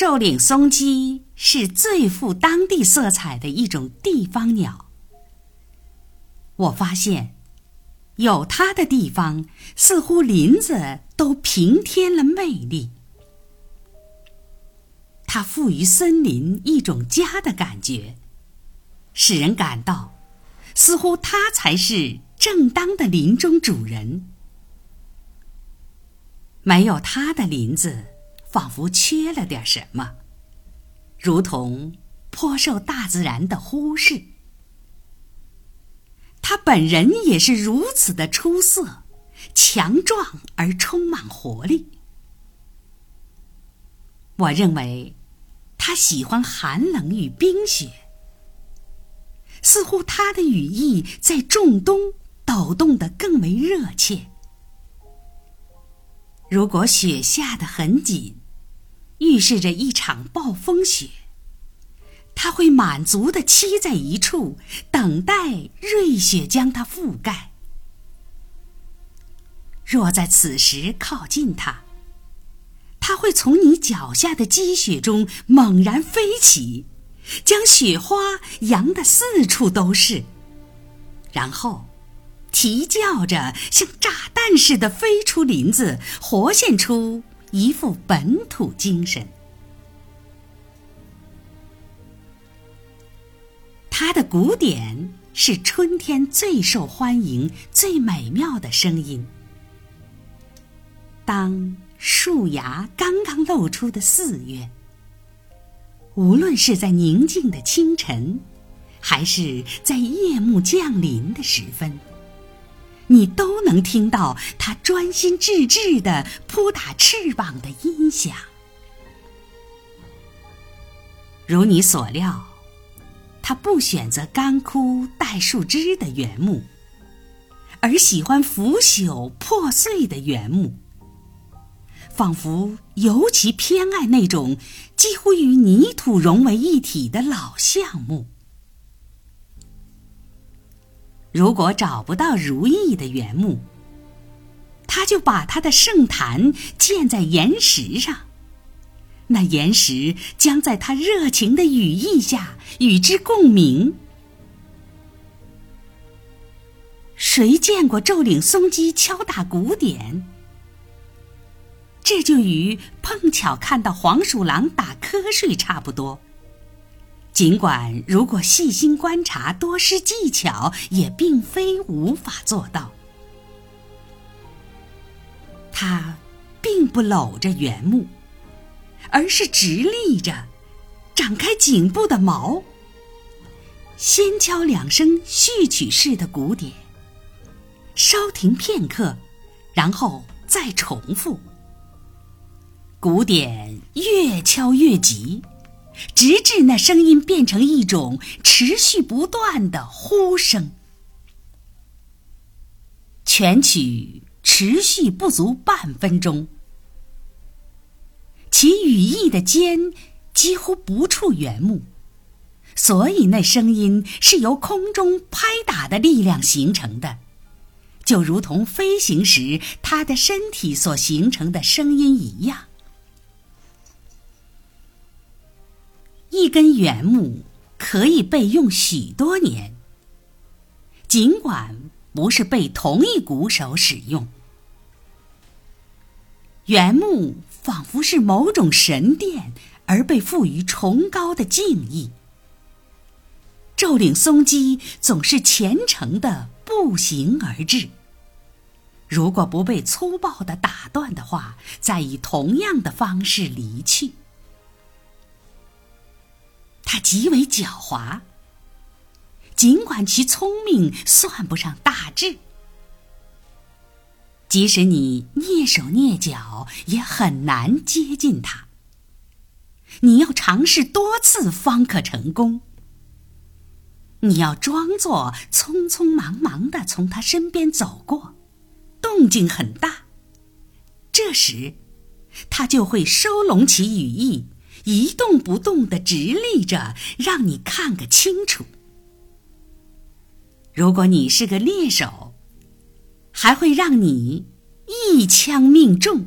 皱岭松鸡是最富当地色彩的一种地方鸟。我发现，有它的地方，似乎林子都平添了魅力。它赋予森林一种家的感觉，使人感到，似乎它才是正当的林中主人。没有它的林子。仿佛缺了点什么，如同颇受大自然的忽视。他本人也是如此的出色、强壮而充满活力。我认为，他喜欢寒冷与冰雪，似乎他的羽翼在仲冬抖动得更为热切。如果雪下得很紧，预示着一场暴风雪，它会满足的栖在一处，等待瑞雪将它覆盖。若在此时靠近它，它会从你脚下的积雪中猛然飞起，将雪花扬得四处都是，然后啼叫着像炸弹似的飞出林子，活现出。一副本土精神。它的鼓点是春天最受欢迎、最美妙的声音。当树芽刚刚露出的四月，无论是在宁静的清晨，还是在夜幕降临的时分。你都能听到它专心致志的扑打翅膀的音响。如你所料，它不选择干枯带树枝的原木，而喜欢腐朽破碎的原木，仿佛尤其偏爱那种几乎与泥土融为一体的老橡木。如果找不到如意的原木，他就把他的圣坛建在岩石上。那岩石将在他热情的羽翼下与之共鸣。谁见过咒岭松鸡敲打鼓点？这就与碰巧看到黄鼠狼打瞌睡差不多。尽管如果细心观察、多施技巧，也并非无法做到。它并不搂着原木，而是直立着，展开颈部的毛。先敲两声序曲式的鼓点，稍停片刻，然后再重复。鼓点越敲越急。直至那声音变成一种持续不断的呼声，全曲持续不足半分钟，其羽翼的尖几乎不触原木，所以那声音是由空中拍打的力量形成的，就如同飞行时它的身体所形成的声音一样。一根原木可以被用许多年，尽管不是被同一鼓手使用。原木仿佛是某种神殿，而被赋予崇高的敬意。骤岭松鸡总是虔诚的步行而至，如果不被粗暴的打断的话，再以同样的方式离去。他极为狡猾，尽管其聪明算不上大智，即使你蹑手蹑脚，也很难接近他。你要尝试多次方可成功。你要装作匆匆忙忙的从他身边走过，动静很大，这时，他就会收拢起羽翼。一动不动的直立着，让你看个清楚。如果你是个猎手，还会让你一枪命中。